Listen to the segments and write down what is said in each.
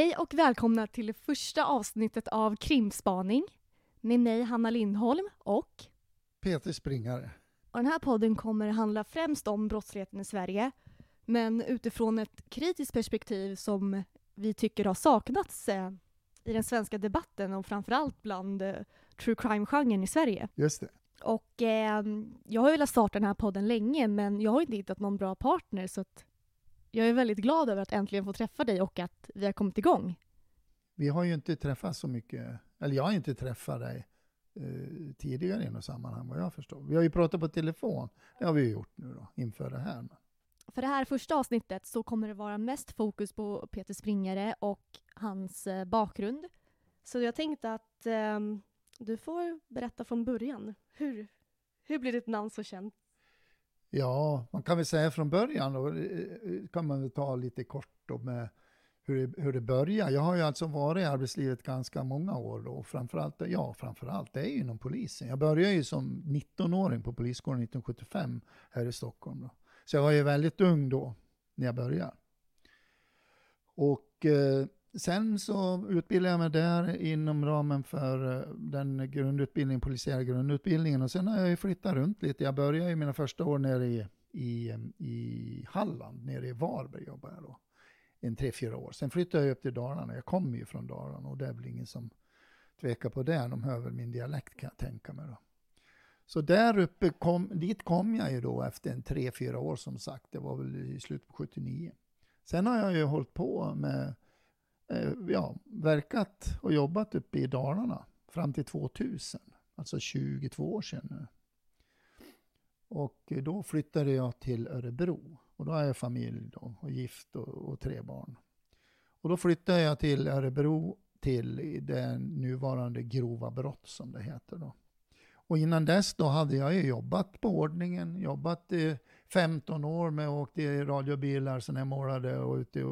Hej och välkomna till det första avsnittet av Krimspaning med mig Hanna Lindholm och Peter Springare. Och den här podden kommer handla främst om brottsligheten i Sverige men utifrån ett kritiskt perspektiv som vi tycker har saknats eh, i den svenska debatten och framförallt bland eh, true crime-genren i Sverige. Just det. Och eh, jag har velat starta den här podden länge men jag har inte hittat någon bra partner så att jag är väldigt glad över att äntligen få träffa dig och att vi har kommit igång. Vi har ju inte träffat så mycket, eller jag har inte träffat dig eh, tidigare i något sammanhang vad jag förstår. Vi har ju pratat på telefon, det har vi ju gjort nu då inför det här. För det här första avsnittet så kommer det vara mest fokus på Peter Springare och hans eh, bakgrund. Så jag tänkte att eh, du får berätta från början. Hur, hur blir ditt namn så känt? Ja, man kan väl säga från början då, eh, eh, kan man väl ta lite kort då med hur det, hur det börjar. Jag har ju alltså varit i arbetslivet ganska många år då, framförallt, ja framförallt, det är ju inom polisen. Jag började ju som 19-åring på Polisskolan 1975 här i Stockholm då. Så jag var ju väldigt ung då, när jag började. Och eh, sen så utbildade jag mig där inom ramen för eh, den grundutbildningen, polisiära grundutbildningen. Och sen har jag ju flyttat runt lite. Jag började ju mina första år nere i, i, eh, i Halland, nere i Varberg jobbade jag då. En tre, fyra år. Sen flyttade jag upp till Dalarna. Jag kommer ju från Dalarna och det är väl ingen som tvekar på det. De hör väl min dialekt kan jag tänka mig då. Så där uppe, kom, dit kom jag ju då efter en tre, fyra år som sagt. Det var väl i slutet på 79. Sen har jag ju hållit på med, Eh, ja, verkat och jobbat uppe i Dalarna fram till 2000. Alltså 22 år sedan nu. Och då flyttade jag till Örebro. Och då är jag familj då, och gift och, och tre barn. Och då flyttade jag till Örebro till den nuvarande grova brott som det heter då. Och innan dess då hade jag ju jobbat på ordningen, jobbat i 15 år med att åka i radiobilar som jag målade och ute i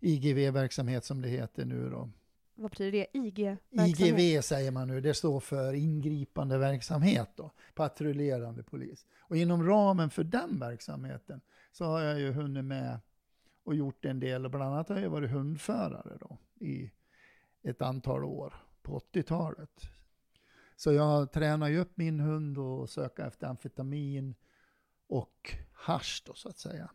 IGV-verksamhet som det heter nu då. Vad betyder det? IG? IGV säger man nu, det står för ingripande verksamhet då, patrullerande polis. Och inom ramen för den verksamheten så har jag ju hunnit med och gjort en del, och bland annat har jag varit hundförare då i ett antal år på 80-talet. Så jag tränar ju upp min hund och söker efter amfetamin och hasch då så att säga.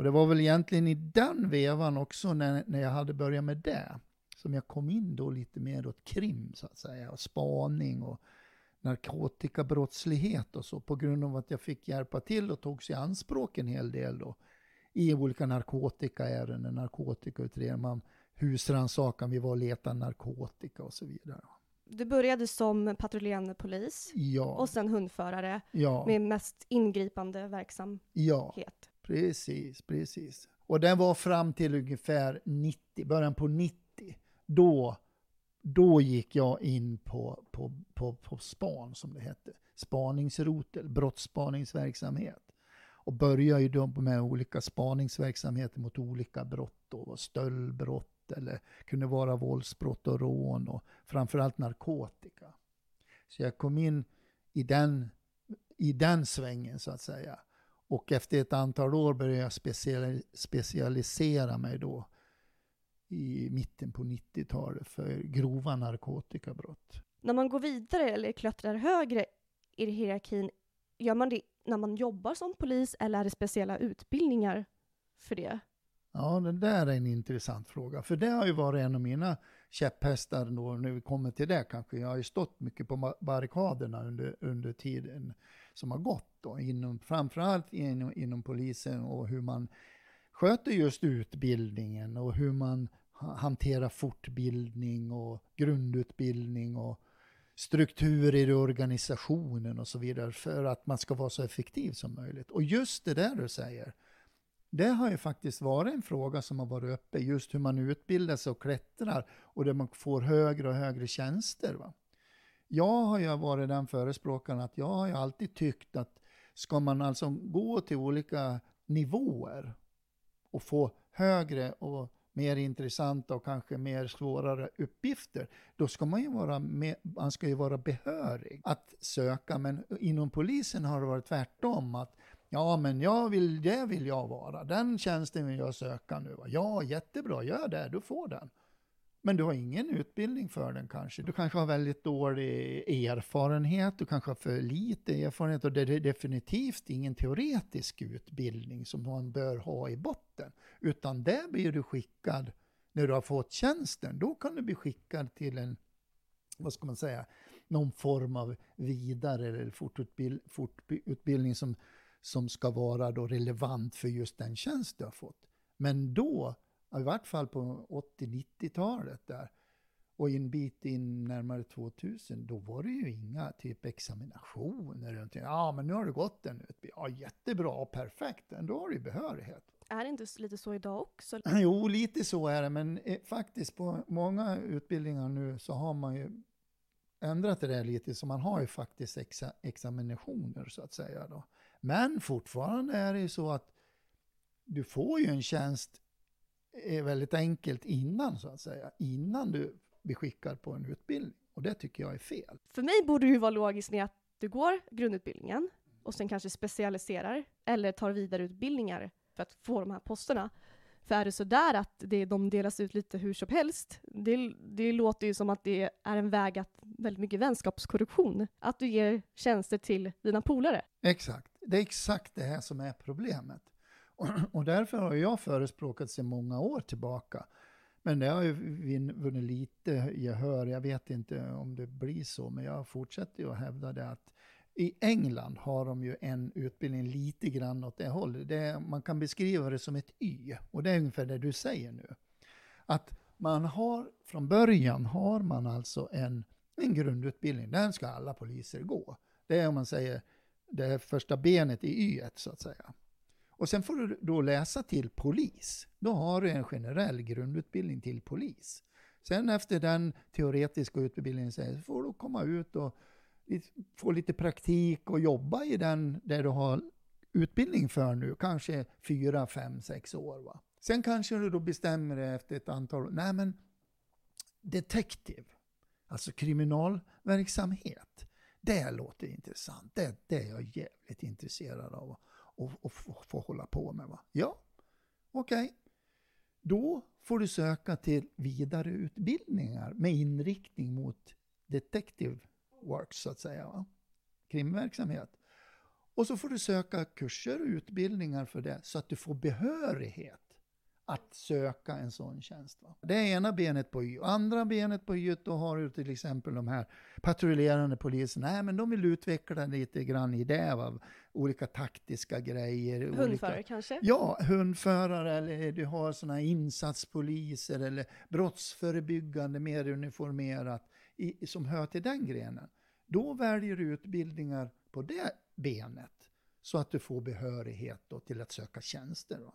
Och det var väl egentligen i den vevan också när, när jag hade börjat med det som jag kom in då lite mer åt krim så att säga och spaning och narkotikabrottslighet och så på grund av att jag fick hjälpa till och togs i anspråk en hel del då i olika narkotikaärenden, narkotikautredningar, man husrannsakan, vi var och letade narkotika och så vidare. Du började som patrullerande polis ja. och sen hundförare ja. med mest ingripande verksamhet. Ja, precis, precis. Och det var fram till ungefär 90, början på 90. Då, då gick jag in på, på, på, på span, som det hette. Spaningsrotel, brottsspaningsverksamhet. Och började ju då med olika spaningsverksamheter mot olika brott. Då, stöldbrott, eller kunde vara våldsbrott och rån och framförallt narkotika. Så jag kom in i den, i den svängen så att säga. Och efter ett antal år började jag specialisera mig då i mitten på 90-talet för grova narkotikabrott. När man går vidare eller klättrar högre i hierarkin, gör man det när man jobbar som polis eller är det speciella utbildningar för det? Ja, det där är en intressant fråga. För det har ju varit en av mina käpphästar då, när vi kommer till det kanske. Jag har ju stått mycket på barrikaderna under, under tiden som har gått. Då, inom, framförallt inom, inom polisen och hur man sköter just utbildningen och hur man hanterar fortbildning och grundutbildning och strukturer i organisationen och så vidare för att man ska vara så effektiv som möjligt. Och just det där du säger, det har ju faktiskt varit en fråga som har varit uppe, just hur man utbildar sig och klättrar och där man får högre och högre tjänster. Va? Jag har ju varit den förespråkaren att jag har ju alltid tyckt att ska man alltså gå till olika nivåer och få högre och mer intressanta och kanske mer svårare uppgifter, då ska man ju vara, med, man ska ju vara behörig att söka. Men inom polisen har det varit tvärtom, att Ja, men jag vill, det vill jag vara. Den tjänsten vill jag söka nu. Va? Ja, jättebra, gör det, du får den. Men du har ingen utbildning för den kanske. Du kanske har väldigt dålig erfarenhet, du kanske har för lite erfarenhet och det är definitivt ingen teoretisk utbildning som man bör ha i botten. Utan där blir du skickad när du har fått tjänsten. Då kan du bli skickad till en, vad ska man säga, någon form av vidare eller fortutbild, fortutbildning som, som ska vara då relevant för just den tjänst du har fått. Men då i vart fall på 80-90-talet där, och en bit in närmare 2000, då var det ju inga typ examinationer. Ja, men nu har du gått en utbildning. Ja, jättebra, perfekt, då har du behörighet. Är det inte lite så idag också? Jo, lite så är det, men eh, faktiskt på många utbildningar nu så har man ju ändrat det där lite, så man har ju faktiskt exa, examinationer så att säga. Då. Men fortfarande är det ju så att du får ju en tjänst är väldigt enkelt innan, så att säga. Innan du blir skickad på en utbildning. Och det tycker jag är fel. För mig borde det ju vara logiskt att du går grundutbildningen och sen kanske specialiserar eller tar vidareutbildningar för att få de här posterna. För är det så där att det, de delas ut lite hur som helst, det, det låter ju som att det är en väg att väldigt mycket vänskapskorruption. Att du ger tjänster till dina polare. Exakt. Det är exakt det här som är problemet. Och därför har jag förespråkat sedan många år tillbaka. Men det har ju vunnit lite gehör. Jag vet inte om det blir så, men jag fortsätter ju att hävda det att i England har de ju en utbildning lite grann åt det hållet. Det, man kan beskriva det som ett Y, och det är ungefär det du säger nu. Att man har, från början har man alltså en, en grundutbildning, den ska alla poliser gå. Det är om man säger det första benet i Y så att säga. Och sen får du då läsa till polis. Då har du en generell grundutbildning till polis. Sen efter den teoretiska utbildningen så får du komma ut och få lite praktik och jobba i den där du har utbildning för nu, kanske fyra, fem, sex år. Va? Sen kanske du då bestämmer dig efter ett antal år, nej men detektiv, alltså kriminalverksamhet, det låter intressant, det, det är jag jävligt intresserad av och, och få hålla på med. Va? Ja, okej. Okay. Då får du söka till vidareutbildningar med inriktning mot detective work, så att säga. Va? Krimverksamhet. Och så får du söka kurser och utbildningar för det, så att du får behörighet att söka en sån tjänst. Va? Det är ena benet på Y. Andra benet på Y, då har du till exempel de här patrullerande poliserna. Nej, men de vill utveckla lite grann i det. Va? Olika taktiska grejer. Hundförare olika, kanske? Ja, hundförare eller du har sådana insatspoliser eller brottsförebyggande, mer uniformerat, i, som hör till den grenen. Då väljer du utbildningar på det benet så att du får behörighet till att söka tjänster. Va?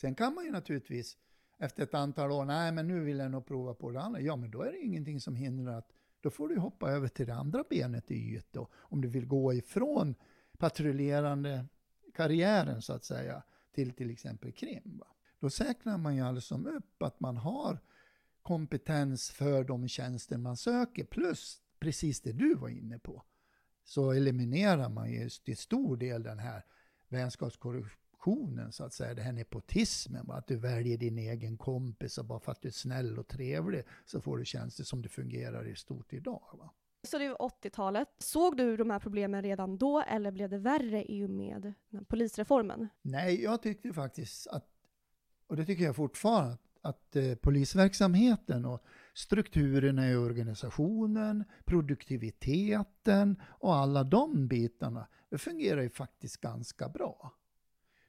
Sen kan man ju naturligtvis efter ett antal år, nej men nu vill jag nog prova på det andra. Ja men då är det ingenting som hindrar att då får du hoppa över till det andra benet i yt då, om du vill gå ifrån patrullerande karriären så att säga till till exempel krim. Va? Då säkrar man ju alltså upp att man har kompetens för de tjänster man söker plus precis det du var inne på. Så eliminerar man ju till stor del den här vänskapskorruptionen korruptionen, så att säga, den här nepotismen, att du väljer din egen kompis och bara för att du är snäll och trevlig så får du tjänster som det fungerar i stort idag. Va? Så det var 80-talet. Såg du de här problemen redan då eller blev det värre i och med polisreformen? Nej, jag tyckte faktiskt att, och det tycker jag fortfarande, att eh, polisverksamheten och strukturerna i organisationen, produktiviteten och alla de bitarna, det fungerar ju faktiskt ganska bra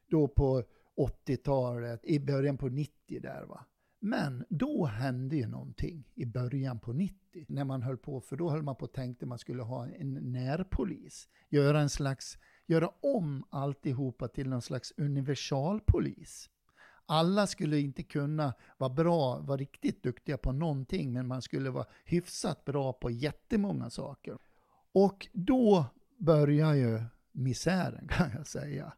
då på 80-talet, i början på 90 där va. Men då hände ju någonting i början på 90, när man höll på, för då höll man på och tänkte man skulle ha en närpolis. Göra en slags, göra om alltihopa till någon slags universalpolis. Alla skulle inte kunna vara bra, vara riktigt duktiga på någonting, men man skulle vara hyfsat bra på jättemånga saker. Och då börjar ju misären kan jag säga.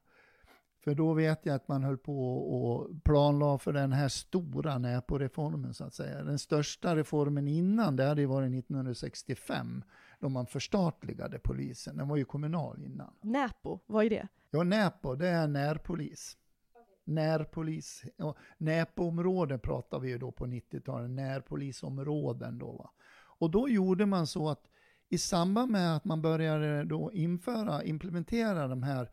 För då vet jag att man höll på och planlade för den här stora NÄPO-reformen så att säga. Den största reformen innan, det hade varit 1965, då man förstatligade polisen. Den var ju kommunal innan. Näpo, vad är det? Ja, Näpo, det är närpolis. Närpolis. Näpo-områden pratar vi ju då på 90-talet, närpolisområden då. Va? Och då gjorde man så att i samband med att man började då införa, implementera de här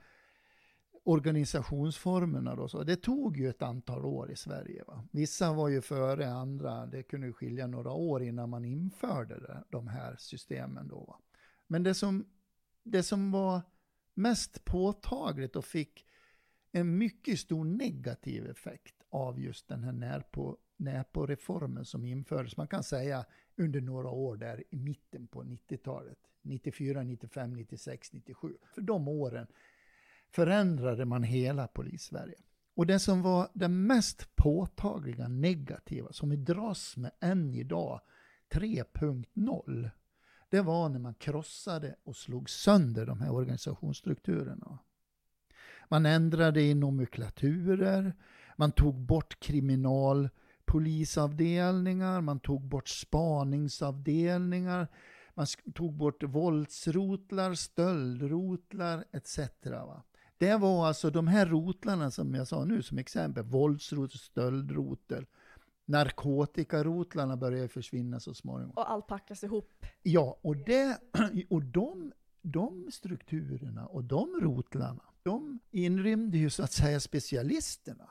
organisationsformerna då, så det tog ju ett antal år i Sverige. Va? Vissa var ju före andra, det kunde skilja några år innan man införde det, de här systemen då. Va? Men det som, det som var mest påtagligt och fick en mycket stor negativ effekt av just den här närpå, NÄPO-reformen som infördes, man kan säga under några år där i mitten på 90-talet. 94, 95, 96, 97. För de åren förändrade man hela polissverige. Och det som var det mest påtagliga negativa, som vi dras med än idag, 3.0, det var när man krossade och slog sönder de här organisationsstrukturerna. Man ändrade i nomenklaturer, man tog bort kriminalpolisavdelningar, man tog bort spaningsavdelningar, man tog bort våldsrotlar, stöldrotlar etc. Va? Det var alltså de här rotlarna som jag sa nu som exempel, våldsrotel, stöldrotel, narkotikarotlarna började försvinna så småningom. Och allt packas ihop. Ja, och, det, och de, de strukturerna och de rotlarna, de inrymde ju så att säga specialisterna.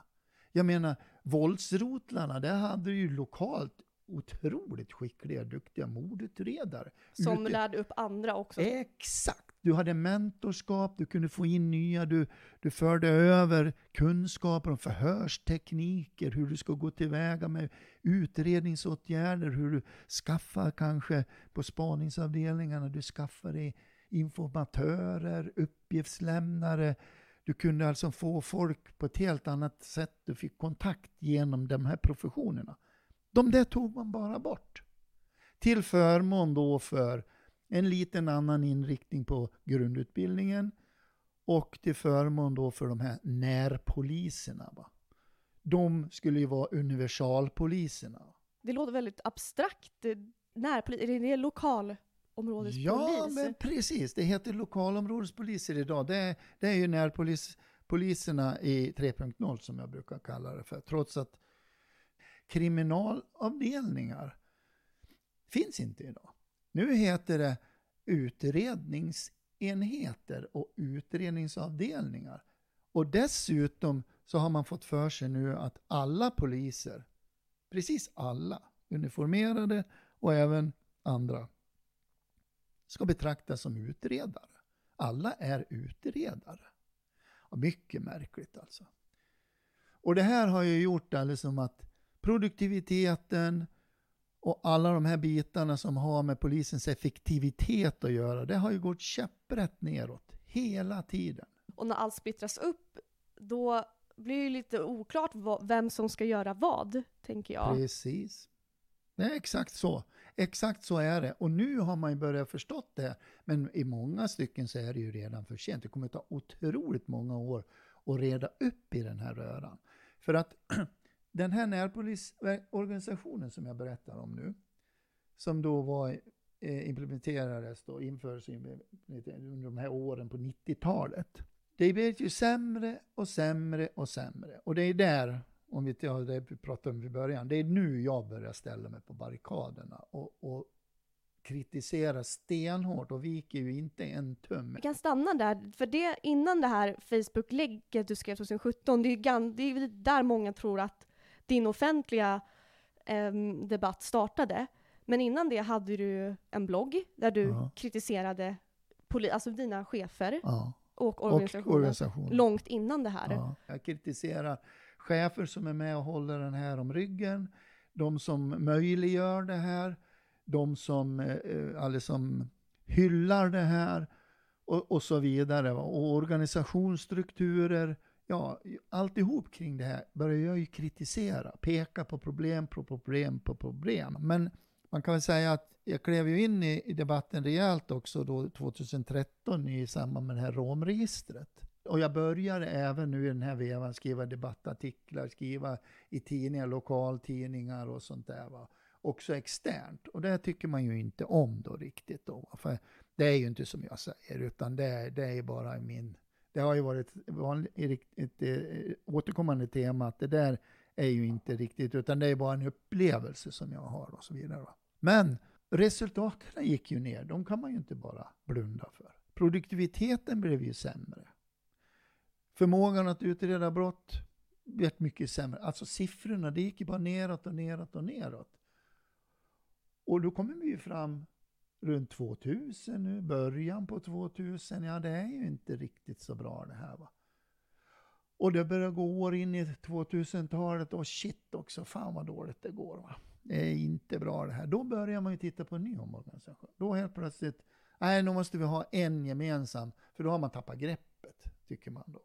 Jag menar, våldsrotlarna, där hade ju lokalt otroligt skickliga, duktiga mordutredare. Som Ute... lärde upp andra också. Exakt! Du hade mentorskap, du kunde få in nya, du, du förde över kunskaper om förhörstekniker, hur du ska gå tillväga med utredningsåtgärder, hur du skaffar kanske på spaningsavdelningarna, du skaffar dig informatörer, uppgiftslämnare, du kunde alltså få folk på ett helt annat sätt, du fick kontakt genom de här professionerna. De där tog man bara bort. Till förmån då för en liten annan inriktning på grundutbildningen och till förmån då för de här närpoliserna. Va? De skulle ju vara universalpoliserna. Det låter väldigt abstrakt. Närpolis, är det lokalområdespolis? Ja, men precis. Det heter lokalområdespoliser idag. Det är, det är ju närpoliserna i 3.0 som jag brukar kalla det för. Trots att kriminalavdelningar finns inte idag. Nu heter det utredningsenheter och utredningsavdelningar. Och dessutom så har man fått för sig nu att alla poliser, precis alla, uniformerade och även andra, ska betraktas som utredare. Alla är utredare. Och mycket märkligt alltså. Och det här har ju gjort alldeles som att produktiviteten och alla de här bitarna som har med polisens effektivitet att göra, det har ju gått käpprätt neråt hela tiden. Och när allt splittras upp, då blir det lite oklart vem som ska göra vad, tänker jag. Precis. Är exakt så. Exakt så är det. Och nu har man ju börjat förstått det. Men i många stycken så är det ju redan för sent. Det kommer ta otroligt många år att reda upp i den här röran. För att den här närpolisorganisationen som jag berättar om nu, som då var, eh, implementerades då, infördes under de här åren på 90-talet. Det blev ju sämre och sämre och sämre. Och det är där, om vi tar det vi pratade om i början, det är nu jag börjar ställa mig på barrikaderna och, och kritisera stenhårt och viker ju inte en tum. Vi kan stanna där, för det innan det här Facebook-lägget du skrev 2017, det är, det är där många tror att din offentliga eh, debatt startade. Men innan det hade du en blogg där du ja. kritiserade poli- alltså dina chefer ja. och, organisationen, och organisation. långt innan det här. Ja. Jag kritiserar chefer som är med och håller den här om ryggen, de som möjliggör det här, de som eh, liksom hyllar det här och, och så vidare. Och organisationsstrukturer ja, alltihop kring det här börjar jag ju kritisera, peka på problem på problem på problem. Men man kan väl säga att jag klev ju in i, i debatten rejält också då 2013 i samband med det här romregistret. Och jag började även nu i den här vevan skriva debattartiklar, skriva i tidningar, lokaltidningar och sånt där. Va? också externt. Och det tycker man ju inte om då riktigt då. För det är ju inte som jag säger, utan det, är, det är bara min... Det har ju varit ett, ett, ett återkommande tema att det där är ju inte riktigt, utan det är bara en upplevelse som jag har och så vidare. Men resultaten gick ju ner, de kan man ju inte bara blunda för. Produktiviteten blev ju sämre. Förmågan att utreda brott blev mycket sämre. Alltså siffrorna, det gick ju bara neråt och neråt och neråt. Och då kommer vi ju fram runt 2000 nu, början på 2000. Ja, det är ju inte riktigt så bra det här va. Och det börjar gå år in i 2000-talet och shit också, fan vad dåligt det går va. Det är inte bra det här. Då börjar man ju titta på en ny omorganisation. Då helt plötsligt, nej nu måste vi ha en gemensam, för då har man tappat greppet, tycker man då.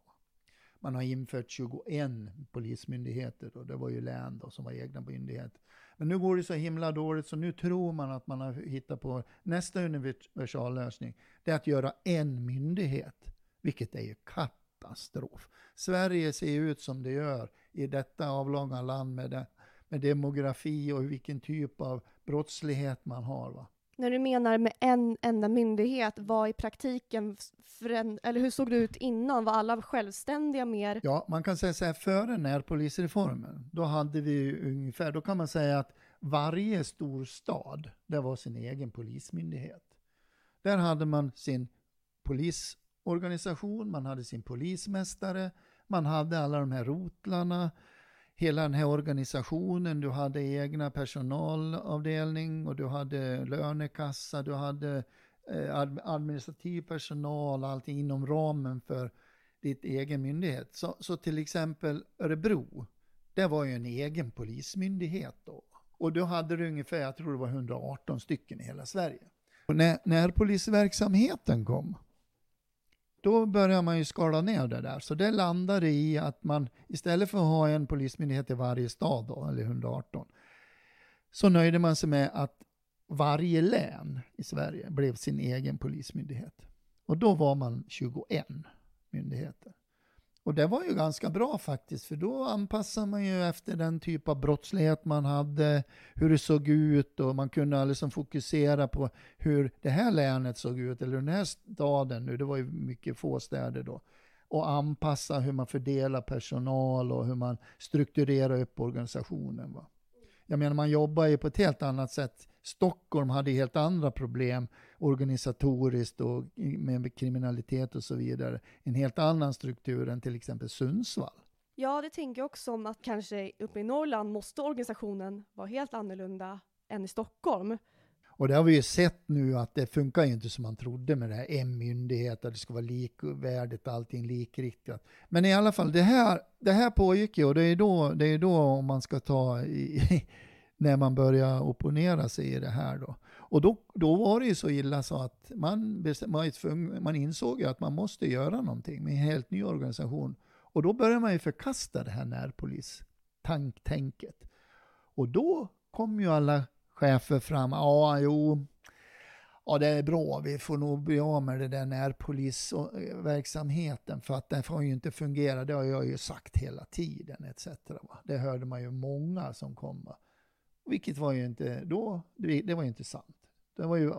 Man har infört 21 polismyndigheter och det var ju län då som var egna myndigheter. Men nu går det så himla dåligt så nu tror man att man har hittat på nästa universallösning. Det är att göra en myndighet, vilket är ju katastrof. Sverige ser ut som det gör i detta avlånga land med, det, med demografi och vilken typ av brottslighet man har. Va? När du menar med en enda myndighet, vad i praktiken, eller hur såg det ut innan? Var alla självständiga mer? Ja, man kan säga så här, före närpolisreformen, då hade vi ungefär, då kan man säga att varje stor stad, det var sin egen polismyndighet. Där hade man sin polisorganisation, man hade sin polismästare, man hade alla de här rotlarna, hela den här organisationen. Du hade egna personalavdelning och du hade lönekassa, du hade eh, administrativ personal, allting inom ramen för ditt egen myndighet. Så, så till exempel Örebro, det var ju en egen polismyndighet då. Och då hade du ungefär, jag tror det var 118 stycken i hela Sverige. Och när närpolisverksamheten kom, då börjar man ju skala ner det där. Så det landade i att man istället för att ha en polismyndighet i varje stad, då, eller 118, så nöjde man sig med att varje län i Sverige blev sin egen polismyndighet. Och då var man 21 myndigheter. Och det var ju ganska bra faktiskt, för då anpassade man ju efter den typ av brottslighet man hade, hur det såg ut och man kunde liksom fokusera på hur det här länet såg ut, eller den här staden nu, det var ju mycket få städer då, och anpassa hur man fördelar personal och hur man strukturerar upp organisationen. Va? Jag menar, man jobbar ju på ett helt annat sätt. Stockholm hade helt andra problem organisatoriskt och med kriminalitet och så vidare. En helt annan struktur än till exempel Sundsvall. Ja, det tänker jag också om att kanske uppe i Norrland måste organisationen vara helt annorlunda än i Stockholm. Och det har vi ju sett nu att det funkar ju inte som man trodde med det här en myndighet, att det ska vara likvärdigt, allting likriktat. Men i alla fall, det här, det här pågick ju och det är då, det är då om man ska ta i, när man började opponera sig i det här då. Och då, då var det ju så illa så att man, man insåg ju att man måste göra någonting med en helt ny organisation. Och då började man ju förkasta det här närpolistänket. Och då kom ju alla chefer fram, ja jo, ja det är bra, vi får nog bli av med det där närpolisverksamheten för att den får ju inte fungera, det har jag ju sagt hela tiden etc. Det hörde man ju många som kom. Vilket var ju inte, då, det var ju inte sant. Det var ju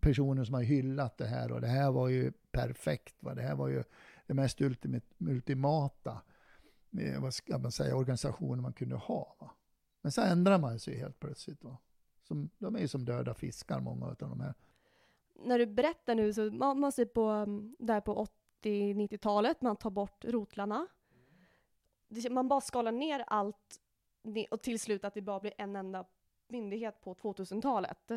personer som har hyllat det här och det här var ju perfekt. Va? Det här var ju det mest ultimata eh, vad ska man säga, organisationen man kunde ha. Va? Men så ändrar man sig helt plötsligt. Va? Som, de är ju som döda fiskar, många av de här. När du berättar nu, så man, man ser på, mm, där på 80-90-talet, man tar bort rotlarna. Man bara skalar ner allt och till slut att det bara blir en enda myndighet på 2000-talet.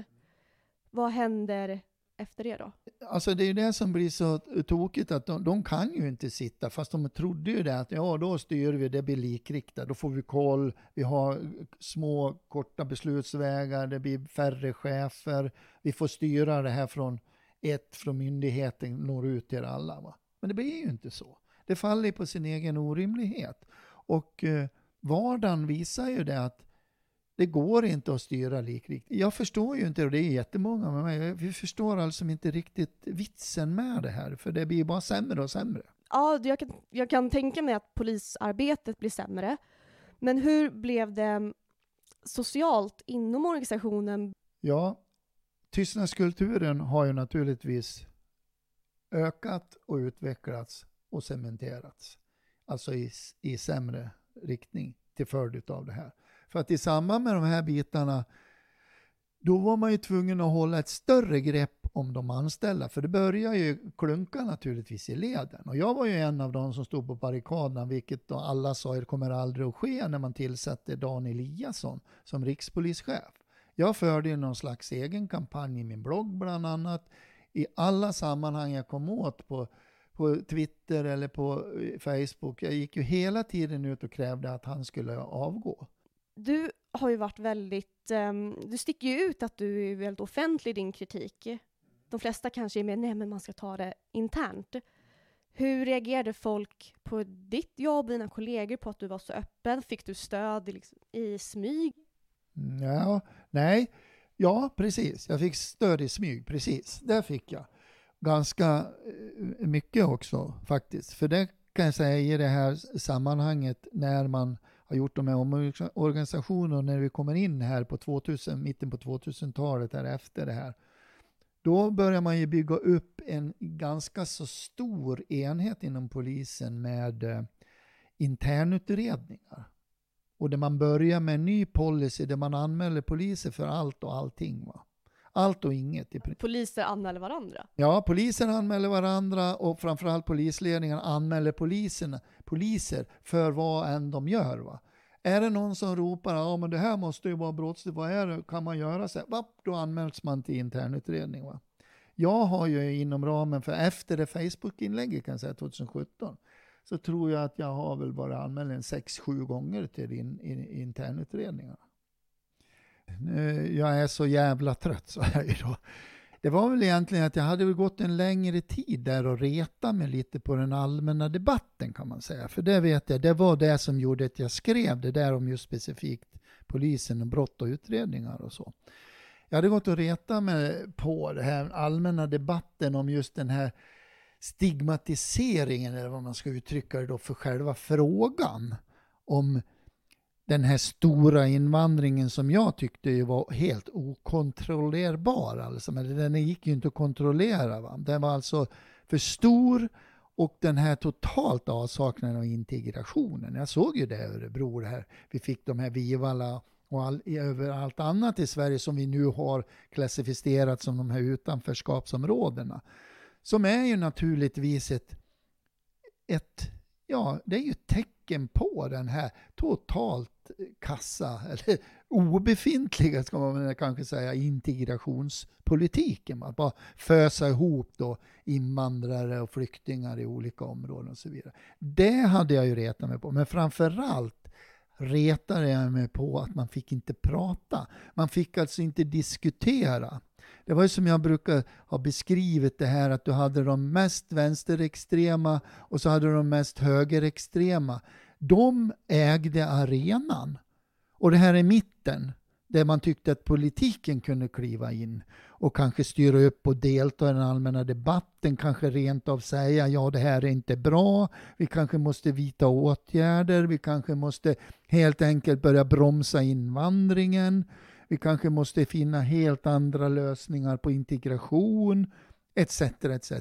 Vad händer efter det då? Alltså det är det som blir så tokigt att de, de, kan ju inte sitta, fast de trodde ju det att ja, då styr vi, det blir likriktat, då får vi koll, vi har små korta beslutsvägar, det blir färre chefer, vi får styra det här från ett, från myndigheten, når ut till alla. Va? Men det blir ju inte så. Det faller på sin egen orimlighet. Och eh, vardagen visar ju det att det går inte att styra likriktigt. Jag förstår ju inte, och det är jättemånga med mig, vi förstår alltså inte riktigt vitsen med det här, för det blir bara sämre och sämre. Ja, jag kan, jag kan tänka mig att polisarbetet blir sämre. Men hur blev det socialt inom organisationen? Ja, tystnadskulturen har ju naturligtvis ökat och utvecklats och cementerats. Alltså i, i sämre riktning till följd av det här. För att i samband med de här bitarna, då var man ju tvungen att hålla ett större grepp om de anställda. För det börjar ju klunka naturligtvis i leden. Och jag var ju en av de som stod på barrikaderna, vilket då alla sa det kommer aldrig att ske när man tillsatte Dan Eliasson som rikspolischef. Jag förde ju någon slags egen kampanj i min blogg bland annat. I alla sammanhang jag kom åt på, på Twitter eller på eh, Facebook. Jag gick ju hela tiden ut och krävde att han skulle avgå. Du har ju varit väldigt, um, du sticker ju ut att du är väldigt offentlig i din kritik. De flesta kanske är mer, nej men man ska ta det internt. Hur reagerade folk på ditt jobb, dina kollegor, på att du var så öppen? Fick du stöd liksom, i smyg? Ja, nej, ja precis. Jag fick stöd i smyg, precis. Det fick jag. Ganska eh, mycket också faktiskt. För det kan jag säga i det här sammanhanget när man har gjort de här omorganisationerna och när vi kommer in här på 2000, mitten på 2000-talet här efter det här. Då börjar man ju bygga upp en ganska så stor enhet inom polisen med eh, internutredningar. Och där man börjar med en ny policy där man anmäler poliser för allt och allting. Va? Allt och inget. Poliser anmäler varandra? Ja, poliser anmäler varandra och framförallt polisledningen anmäler poliserna, poliser för vad än de gör. Va? Är det någon som ropar ja men det här måste ju vara brottsligt, vad är det, kan man göra så här? Då anmäls man till internutredning. Va? Jag har ju inom ramen för, efter det Facebook-inlägget kan säga 2017, så tror jag att jag har väl bara anmält en sex, sju gånger till in, in, internutredningarna. Jag är så jävla trött så här idag. Det var väl egentligen att jag hade väl gått en längre tid där och reta mig lite på den allmänna debatten kan man säga. För det vet jag, det var det som gjorde att jag skrev det där om just specifikt polisen och brott och utredningar och så. Jag hade gått och reta mig på den här allmänna debatten om just den här stigmatiseringen, eller vad man ska uttrycka det då, för själva frågan om den här stora invandringen som jag tyckte var helt okontrollerbar. Alltså. Men den gick ju inte att kontrollera. Va? Den var alltså för stor och den här totalt avsaknaden av integrationen. Jag såg ju det i Örebro, det här. vi fick de här Vivala och all, överallt annat i Sverige som vi nu har klassificerat som de här utanförskapsområdena. Som är ju naturligtvis ett, ett ja, det är ju ett tecken på den här totalt kassa, eller obefintliga ska man kanske säga, integrationspolitiken. Att bara fösa ihop då invandrare och flyktingar i olika områden och så vidare. Det hade jag ju retat mig på, men framförallt retade jag mig på att man fick inte prata. Man fick alltså inte diskutera. Det var ju som jag brukar ha beskrivit det här att du hade de mest vänsterextrema och så hade du de mest högerextrema. De ägde arenan. Och det här är mitten, där man tyckte att politiken kunde kliva in och kanske styra upp och delta i den allmänna debatten, kanske rent av säga ja det här är inte bra, vi kanske måste vidta åtgärder, vi kanske måste helt enkelt börja bromsa invandringen, vi kanske måste finna helt andra lösningar på integration, etc. etc.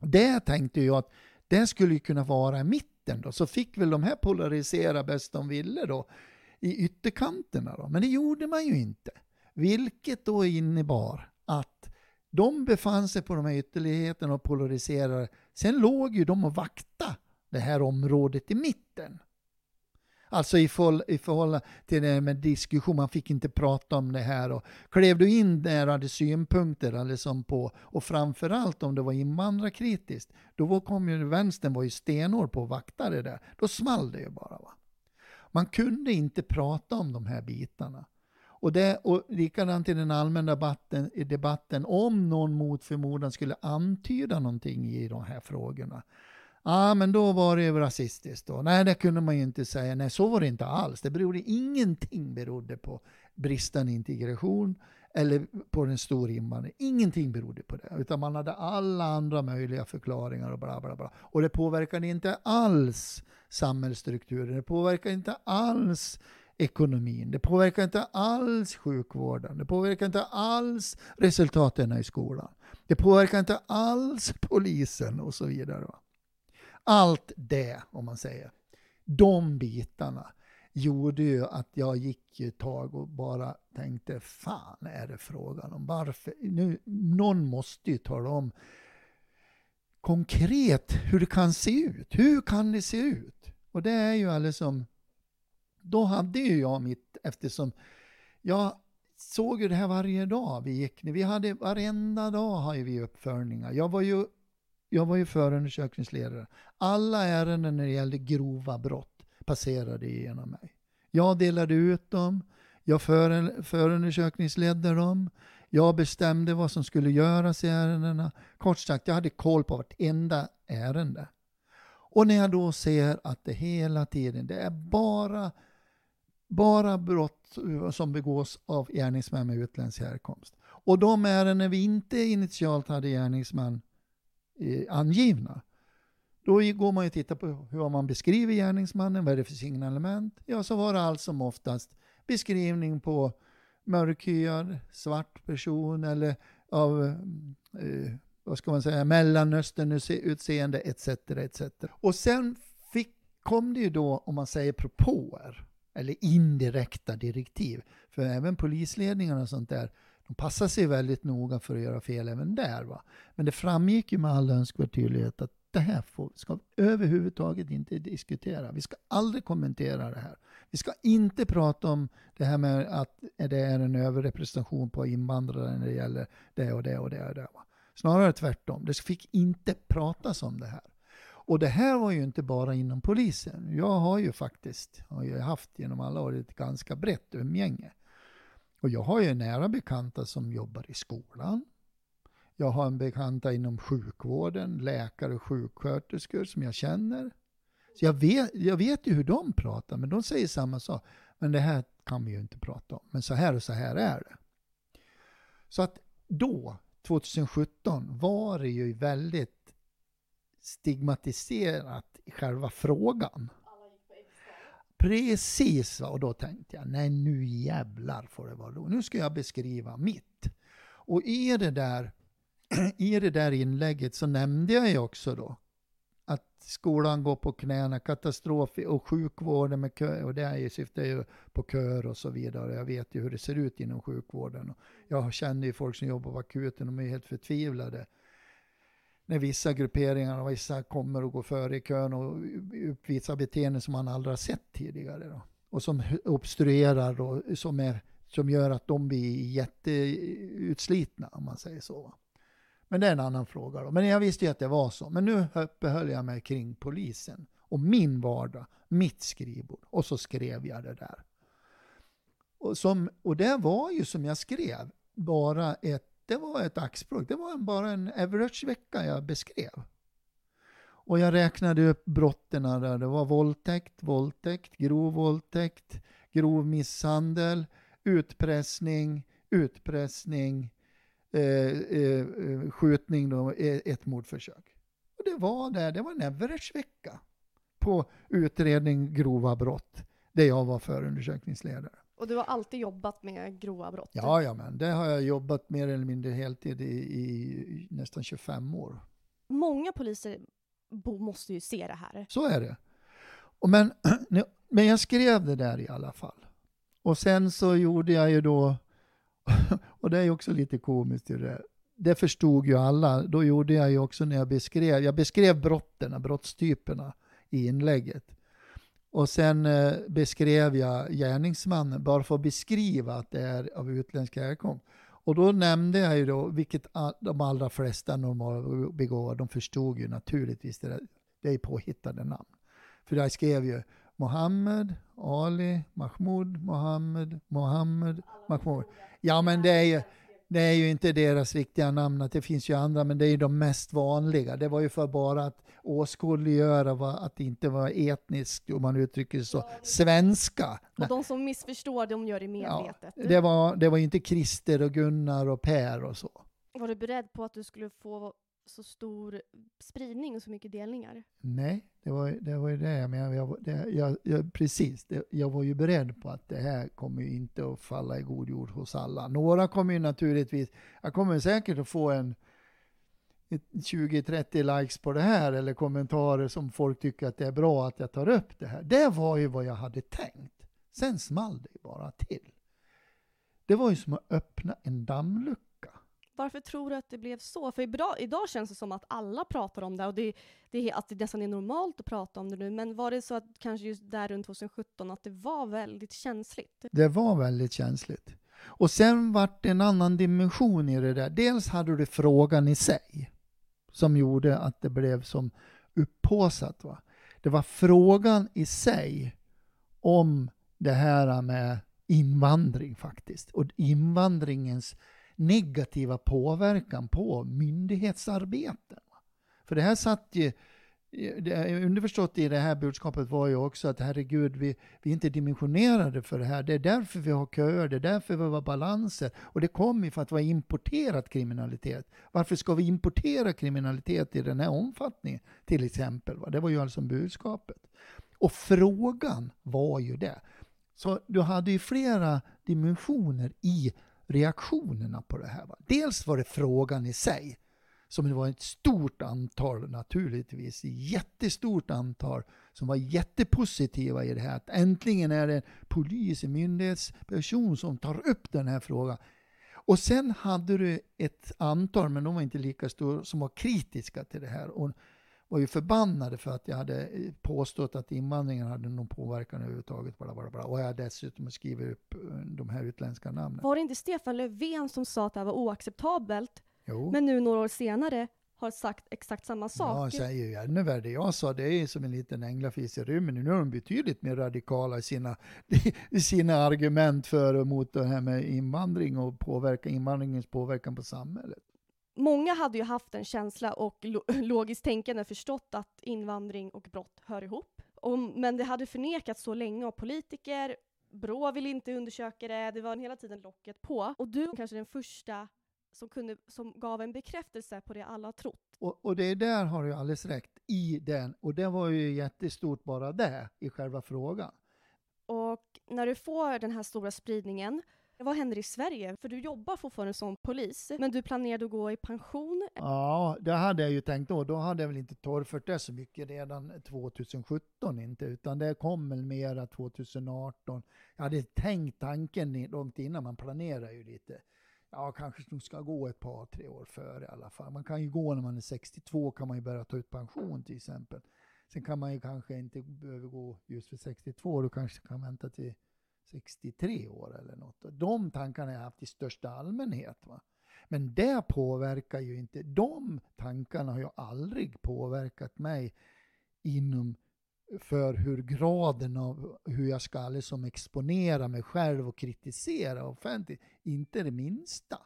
Det tänkte jag att det skulle kunna vara mitten då, så fick väl de här polarisera bäst de ville då i ytterkanterna då, men det gjorde man ju inte. Vilket då innebar att de befann sig på de här ytterligheterna och polariserade. Sen låg ju de och vakta det här området i mitten. Alltså i, förhåll, i förhållande till det med diskussion, man fick inte prata om det här. Och klev du in där och hade synpunkter liksom på, och framförallt om det var invandrarkritiskt, då var, kom ju vänstern var ju stenhård på att vakta det där. Då small det ju bara. Va? Man kunde inte prata om de här bitarna. Och, det, och likadant i den allmänna debatten, debatten, om någon mot förmodan skulle antyda någonting i de här frågorna, ah, men då var det ju rasistiskt då. Nej, det kunde man ju inte säga. Nej, så var det inte alls. Det berodde, ingenting berodde på bristande integration eller på den stora invandringen. Ingenting berodde på det, utan man hade alla andra möjliga förklaringar och bla bla bla. Och det påverkade inte alls samhällsstrukturen. Det påverkade inte alls ekonomin. Det påverkar inte alls sjukvården. Det påverkar inte alls resultaten i skolan. Det påverkar inte alls polisen och så vidare. Allt det, om man säger, de bitarna gjorde ju att jag gick ett tag och bara tänkte, fan är det frågan om? Varför? Nu, någon måste ju tala om konkret hur det kan se ut. Hur kan det se ut? Och det är ju alldeles som, då hade ju jag mitt, eftersom jag såg ju det här varje dag vi gick. Vi hade, varenda dag hade vi uppföljningar. Jag var ju, jag var ju förundersökningsledare. Alla ärenden när det gällde grova brott passerade igenom mig. Jag delade ut dem, jag för, förundersökningsledde dem, jag bestämde vad som skulle göras i ärendena. Kort sagt, jag hade koll på vartenda ärende. Och när jag då ser att det hela tiden, det är bara, bara brott eh, som begås av gärningsmän med utländsk härkomst. Och de ärenden vi inte initialt hade gärningsmän angivna, då går man ju och tittar på hur man beskriver gärningsmannen, vad är det för signalement? Ja, så var det allt som oftast beskrivning på mörkhyad, svart person eller av, eh, vad ska man säga, mellanöstern-utseende etc. etc. Och sen fick, kom det ju då, om man säger propåer, eller indirekta direktiv, för även polisledningarna och sånt där, de passade sig väldigt noga för att göra fel även där. Va? Men det framgick ju med all önskvärd tydlighet att det här får, ska vi överhuvudtaget inte diskutera. Vi ska aldrig kommentera det här. Vi ska inte prata om det här med att det är en överrepresentation på invandrare när det gäller det och det och det. Och det. Snarare tvärtom. Det fick inte pratas om det här. Och det här var ju inte bara inom polisen. Jag har ju faktiskt, har ju haft genom alla år, ett ganska brett umgänge. Och jag har ju nära bekanta som jobbar i skolan. Jag har en bekanta inom sjukvården, läkare och sjuksköterskor som jag känner. Så jag vet, jag vet ju hur de pratar, men de säger samma sak. Men det här kan vi ju inte prata om. Men så här och så här är det. Så att då, 2017, var det ju väldigt stigmatiserat i själva frågan. Precis, och då tänkte jag, nej nu jävlar får det vara då. Nu ska jag beskriva mitt. Och i det där, i det där inlägget så nämnde jag ju också då att skolan går på knäna, katastrof och sjukvården med kö, och det syftar ju på köer och så vidare. Jag vet ju hur det ser ut inom sjukvården. Jag känner ju folk som jobbar på akuten, de är helt förtvivlade. När vissa grupperingar och vissa kommer och går före i kön och uppvisar beteenden som man aldrig har sett tidigare. Då. Och som obstruerar och som, är, som gör att de blir jätteutslitna, om man säger så. Men det är en annan fråga. Då. Men jag visste ju att det var så. Men nu uppehöll jag mig kring polisen och min vardag, mitt skrivbord. Och så skrev jag det där. Och, som, och det var ju som jag skrev, bara ett, det var ett axplock. Det var bara en average-vecka jag beskrev. Och jag räknade upp brotten där. Det var våldtäkt, våldtäkt, grov våldtäkt, grov misshandel, utpressning, utpressning, Eh, eh, skjutning, då, e- ett mordförsök. Och det var där, det var en average-vecka på utredning grova brott, där jag var förundersökningsledare. Och du har alltid jobbat med grova brott? Ja, ja men det har jag jobbat mer eller mindre heltid i, i nästan 25 år. Många poliser måste ju se det här. Så är det. Och men, men jag skrev det där i alla fall. Och sen så gjorde jag ju då och det är ju också lite komiskt. Det. det förstod ju alla. Då gjorde jag ju också när jag beskrev, jag beskrev brotten, brottstyperna i inlägget. Och sen eh, beskrev jag gärningsmannen, bara för att beskriva att det är av utländsk härkomst. Och då nämnde jag ju då, vilket de allra flesta normalbegåvade, de förstod ju naturligtvis det, där, det är påhittade namn. För jag skrev ju Mohammed, Ali, Mahmoud, Mohammed, Mohammed, Mahmoud. Ja, men det är ju, det är ju inte deras riktiga namn, det finns ju andra, men det är ju de mest vanliga. Det var ju för bara att åskådliggöra att det inte var etniskt, om man uttrycker det så, svenska. Och de som missförstår, de gör det medvetet. Ja, det, var, det var inte Christer och Gunnar och Per och så. Var du beredd på att du skulle få så stor spridning och så mycket delningar? Nej, Det var, det var ju det jag menade. Jag, det, jag, jag, precis, det, jag var ju beredd på att det här kommer ju inte att falla i god jord hos alla. Några kommer ju naturligtvis, jag kommer säkert att få en 20-30 likes på det här eller kommentarer som folk tycker att det är bra att jag tar upp det här. Det var ju vad jag hade tänkt. Sen small det ju bara till. Det var ju som att öppna en dammlucka. Varför tror du att det blev så? För idag, idag känns det som att alla pratar om det och det, det, att det nästan är normalt att prata om det nu. Men var det så att kanske just där runt 2017 att det var väldigt känsligt? Det var väldigt känsligt. Och sen vart det en annan dimension i det där. Dels hade du frågan i sig som gjorde att det blev som upphåsat. Va? Det var frågan i sig om det här med invandring faktiskt. Och invandringens negativa påverkan på myndighetsarbeten. För det här satt ju, underförstått i det här budskapet var ju också att herregud, vi, vi är inte dimensionerade för det här. Det är därför vi har köer, det är därför vi har balanser. Och det kommer ju för att vi har importerat kriminalitet. Varför ska vi importera kriminalitet i den här omfattningen? Till exempel. Va? Det var ju alltså budskapet. Och frågan var ju det. Så du hade ju flera dimensioner i reaktionerna på det här. Va? Dels var det frågan i sig, som det var ett stort antal naturligtvis, jättestort antal som var jättepositiva i det här. Att äntligen är det en polis, en myndighetsperson som tar upp den här frågan. Och sen hade du ett antal, men de var inte lika stora, som var kritiska till det här. Och var ju förbannade för att jag hade eh, påstått att invandringen hade någon påverkan överhuvudtaget. Bla bla bla. Och jag dessutom skrivit upp eh, de här utländska namnen. Var det inte Stefan Löfven som sa att det här var oacceptabelt? Jo. Men nu några år senare har sagt exakt samma sak. Ja, säger ju ännu värre. Jag sa det är som en liten änglafis i rymmen. Nu är de betydligt mer radikala i sina, i sina argument för och emot det här med invandring och påverka, invandringens påverkan på samhället många hade ju haft en känsla och lo logiskt tänkande förstått att invandring och brott hör ihop. Men det hade förnekats så länge av politiker, Brå ville inte undersöka det, det var hela tiden locket på. Och du kanske den första som, kunde, som gav en bekräftelse på det alla trott. Och, och det där har du alldeles rätt i den, och det var ju jättestort bara det i själva frågan. Och när du får den här stora spridningen vad händer i Sverige? För du jobbar fortfarande som polis, men du planerade att gå i pension? Ja, det hade jag ju tänkt då. Då hade jag väl inte torrfört det så mycket redan 2017 inte, utan det kom väl mera 2018. Jag hade tänkt tanken långt innan, man planerar ju lite. Ja, kanske de ska gå ett par, tre år före i alla fall. Man kan ju gå när man är 62, kan man ju börja ta ut pension till exempel. Sen kan man ju kanske inte behöva gå just för 62, då kanske kan vänta till 63 år eller något. De tankarna har jag haft i största allmänhet. Va? Men det påverkar ju inte, de tankarna har ju aldrig påverkat mig inom för hur graden av hur jag ska liksom exponera mig själv och kritisera offentligt, inte det minsta.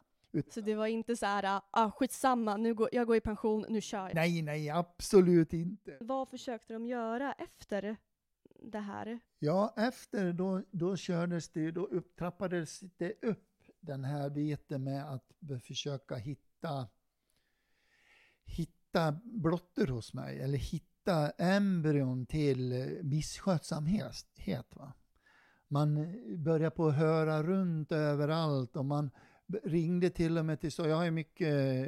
Så det var inte så här, ah, skitsamma, nu går, jag går i pension, nu kör jag? Nej, nej, absolut inte. Vad försökte de göra efter det här? Ja, efter då, då kördes det, då upptrappades det upp den här biten med att försöka hitta, hitta blottor hos mig, eller hitta embryon till misskötsamhet. Va? Man börjar på att höra runt överallt och man ringde till och med till, så jag har ju mycket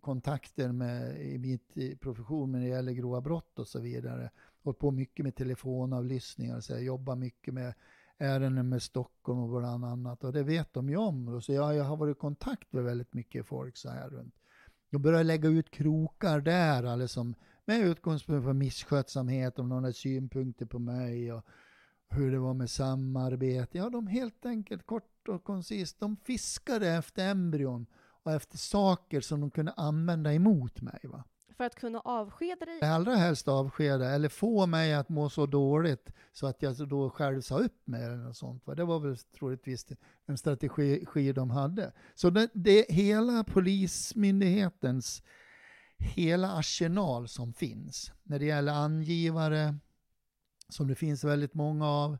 kontakter med, i mitt profession när det gäller grova brott och så vidare hållit på mycket med telefonavlyssningar, så jag jobbar mycket med ärenden med Stockholm och bland annat. Och det vet de ju om. Så jag, jag har varit i kontakt med väldigt mycket folk så här runt. Jag börjar lägga ut krokar där, alltså, med utgångspunkt från misskötsamhet, om någon har synpunkter på mig och hur det var med samarbete. Ja, de helt enkelt kort och koncist, de fiskade efter embryon och efter saker som de kunde använda emot mig. Va? för att kunna avskeda dig? Allra helst avskeda, eller få mig att må så dåligt så att jag då själv sa upp mig eller något sånt. Det var väl troligtvis en strategi de hade. Så det, det hela polismyndighetens hela arsenal som finns när det gäller angivare, som det finns väldigt många av,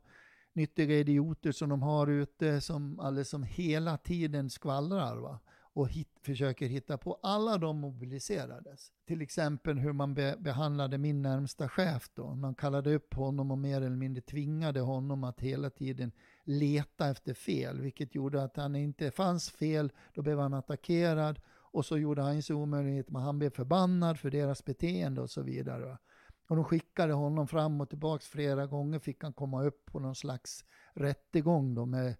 nyttiga idioter som de har ute som alldeles som hela tiden skvallrar. Va? och hit, försöker hitta på. Alla de mobiliserades. Till exempel hur man be, behandlade min närmsta chef då. Man kallade upp honom och mer eller mindre tvingade honom att hela tiden leta efter fel, vilket gjorde att han inte fanns fel, då blev han attackerad och så gjorde han sig omöjlighet, men han blev förbannad för deras beteende och så vidare. Och de skickade honom fram och tillbaka flera gånger, fick han komma upp på någon slags rättegång då med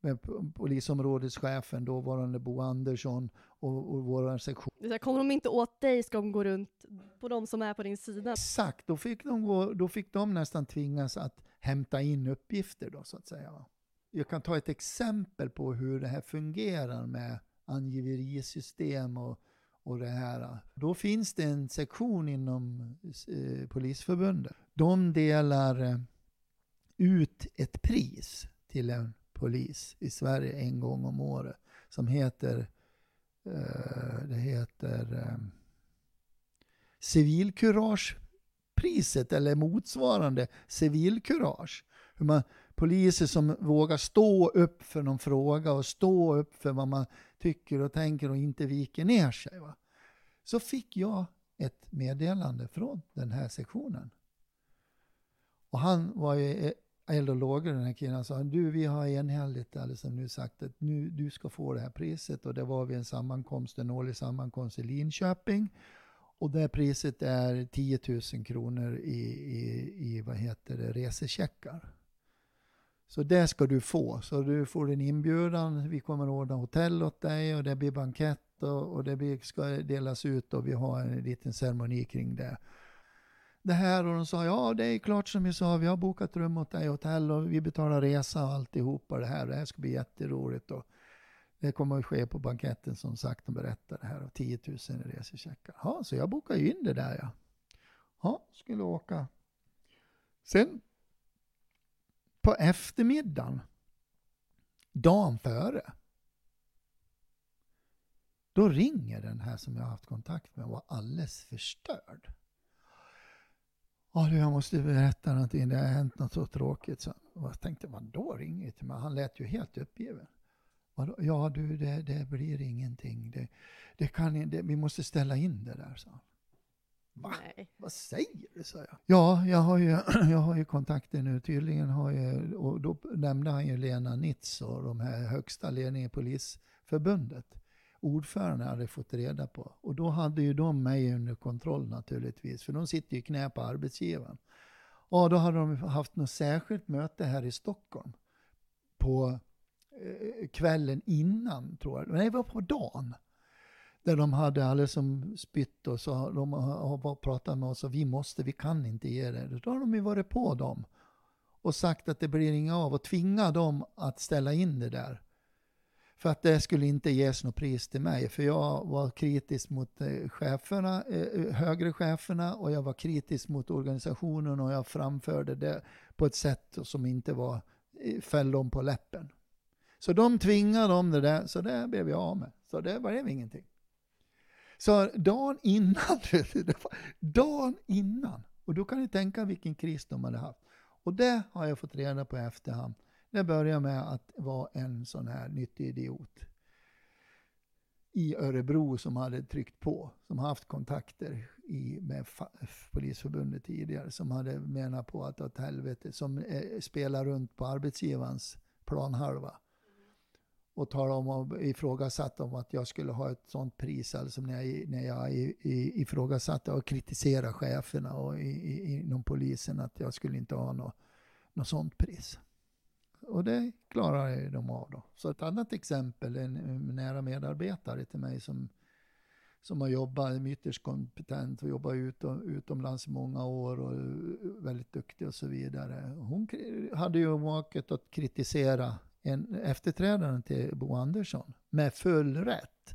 med polisområdeschefen, dåvarande Bo Andersson och, och vår sektion. Det kommer de inte åt dig ska de gå runt på de som är på din sida? Exakt, då fick de, gå, då fick de nästan tvingas att hämta in uppgifter då så att säga. Jag kan ta ett exempel på hur det här fungerar med angiverisystem och, och det här. Då finns det en sektion inom eh, Polisförbundet. De delar eh, ut ett pris till en polis i Sverige en gång om året som heter, eh, det heter eh, civilkuragepriset eller motsvarande civilkurage. Hur man, poliser som vågar stå upp för någon fråga och stå upp för vad man tycker och tänker och inte viker ner sig. Va? Så fick jag ett meddelande från den här sektionen. Och han var ju eh, eld och lågor den här killen sa du vi har enhälligt alltså nu sagt att nu, du ska få det här priset och det var vid en sammankomst, en årlig sammankomst i Linköping. Och det priset är 10 000 kronor i, i, i vad heter det, resecheckar. Så det ska du få. Så du får en inbjudan, vi kommer att ordna hotell åt dig och det blir bankett och, och det blir, ska delas ut och vi har en liten ceremoni kring det det här och de sa ja det är klart som vi sa, vi har bokat rum åt dig hotell och vi betalar resa och alltihopa det här. Det här ska bli jätteroligt och det kommer att ske på banketten som sagt, de berättade det här och 10 000 i resecheckar. Ja, så jag bokade ju in det där ja. Ja, skulle åka. Sen på eftermiddagen, dagen före, då ringer den här som jag har haft kontakt med och var alldeles förstörd. Ja, jag måste berätta någonting. Det har hänt något så tråkigt. Så jag tänkte, vadå ringer till mig? Han lät ju helt uppgiven. Ja du, det, det blir ingenting. Det, det kan, det, vi måste ställa in det där, sa han. Va? Nej. Vad säger du, sa jag. Ja, jag har ju, jag har ju kontakter nu. Tydligen har jag, och då nämnde han ju Lena Nitz och de här högsta ledningen i Polisförbundet ordförande hade fått reda på. Och då hade ju de mig under kontroll naturligtvis, för de sitter ju knä på arbetsgivaren. Och då hade de haft något särskilt möte här i Stockholm på eh, kvällen innan, tror jag. Nej, det var på dagen. Där de hade alldeles som spytt och så de har pratat med oss och vi måste, vi kan inte ge det. Då har de ju varit på dem och sagt att det blir inga av och tvinga dem att ställa in det där. För att det skulle inte ges något pris till mig. För jag var kritisk mot eh, cheferna, eh, eh, högre cheferna och jag var kritisk mot organisationen och jag framförde det på ett sätt som inte var, föll dem på läppen. Så de tvingade om det där, så det blev jag av med. Så det blev ingenting. Så dagen innan, dagen innan, och då kan ni tänka vilken kris de hade haft. Och det har jag fått reda på i efterhand. Det började med att vara en sån här nyttig idiot i Örebro som hade tryckt på, som haft kontakter i, med Polisförbundet tidigare, som hade menat på att åt helvete, som eh, spelar runt på arbetsgivarens planhalva och talade om och ifrågasatte om att jag skulle ha ett sånt pris, alltså när jag, när jag ifrågasatte och kritiserade cheferna och i, i, inom polisen att jag skulle inte ha något, något sånt pris. Och det klarar de av då. Så ett annat exempel, en nära medarbetare till mig som, som har jobbat, ytterst kompetent och jobbat utom, utomlands i många år och väldigt duktig och så vidare. Hon hade ju maket att kritisera en efterträdaren till Bo Andersson med full rätt.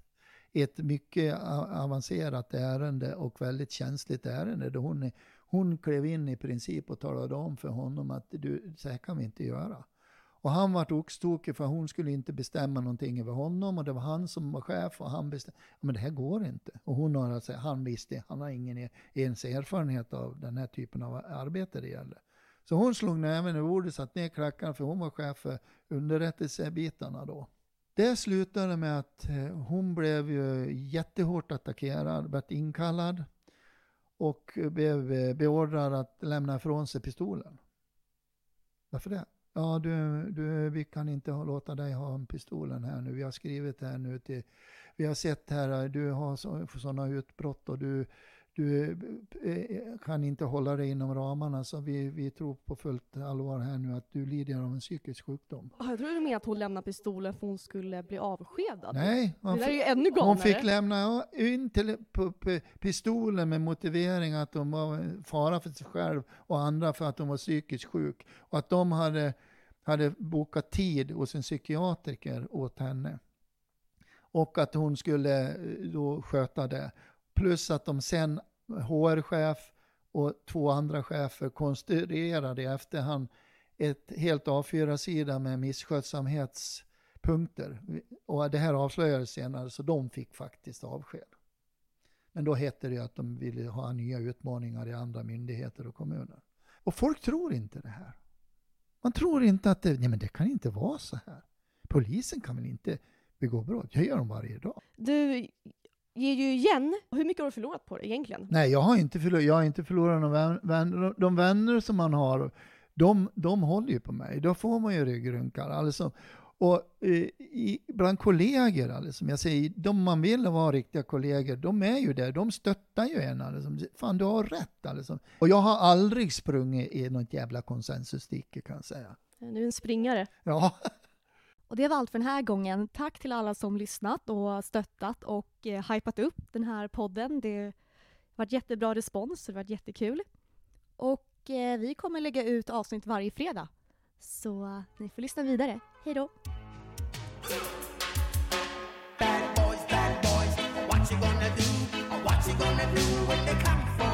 Ett mycket avancerat ärende och väldigt känsligt ärende. Då hon, hon klev in i princip och talade om för honom att du, så här kan vi inte göra. Och han vart oxtokig för hon skulle inte bestämma någonting över honom och det var han som var chef och han bestämde. Men det här går inte. Och hon har alltså, han visste, han har ingen e-, ens erfarenhet av den här typen av arbete det gäller. Så hon slog näven i bordet, satte ner klackarna för hon var chef för underrättelsebitarna då. Det slutade med att eh, hon blev ju jättehårt attackerad, blev inkallad och blev eh, beordrad att lämna ifrån sig pistolen. Varför det? Ja, du, du, vi kan inte låta dig ha pistolen här nu. Vi har skrivit här nu till, vi har sett här, du har sådana utbrott och du, du eh, kan inte hålla dig inom ramarna så vi, vi tror på fullt allvar här nu att du lider av en psykisk sjukdom. Jag tror du menar att hon lämnade pistolen för hon skulle bli avskedad? Nej, det där är ju ännu galnare. hon fick lämna in till pistolen med motivering att hon var fara för sig själv och andra för att hon var psykiskt sjuk. Och att de hade, hade bokat tid hos en psykiatriker åt henne. Och att hon skulle eh, då sköta det. Plus att de sen, HR-chef och två andra chefer konstruerade i efterhand ett helt A4-sida med misskötsamhetspunkter. Och det här avslöjades senare, så de fick faktiskt avsked. Men då hette det att de ville ha nya utmaningar i andra myndigheter och kommuner. Och folk tror inte det här. Man tror inte att det, nej men det kan inte vara så här. Polisen kan väl inte begå brott? Det gör de varje dag. Du, ger ju igen. Hur mycket har du förlorat på det egentligen? Nej, jag har inte förlorat, jag har inte förlorat några vänner. De vänner som man har, de, de håller ju på mig. Då får man ju ryggrunkar. Alltså, och eh, bland kollegor, alltså, jag säger, de man vill vara riktiga kollegor, de är ju där. De stöttar ju en. Alltså. Fan, du har rätt. Alltså. Och jag har aldrig sprungit i något jävla konsensusdike kan jag säga. Du är en springare. Ja. Och det var allt för den här gången. Tack till alla som lyssnat och stöttat och eh, hypat upp den här podden. Det har varit jättebra respons, det har varit jättekul. Och eh, vi kommer lägga ut avsnitt varje fredag. Så eh, ni får lyssna vidare. Hej då! Bad boys, bad boys, what you gonna do? What you gonna do when they come for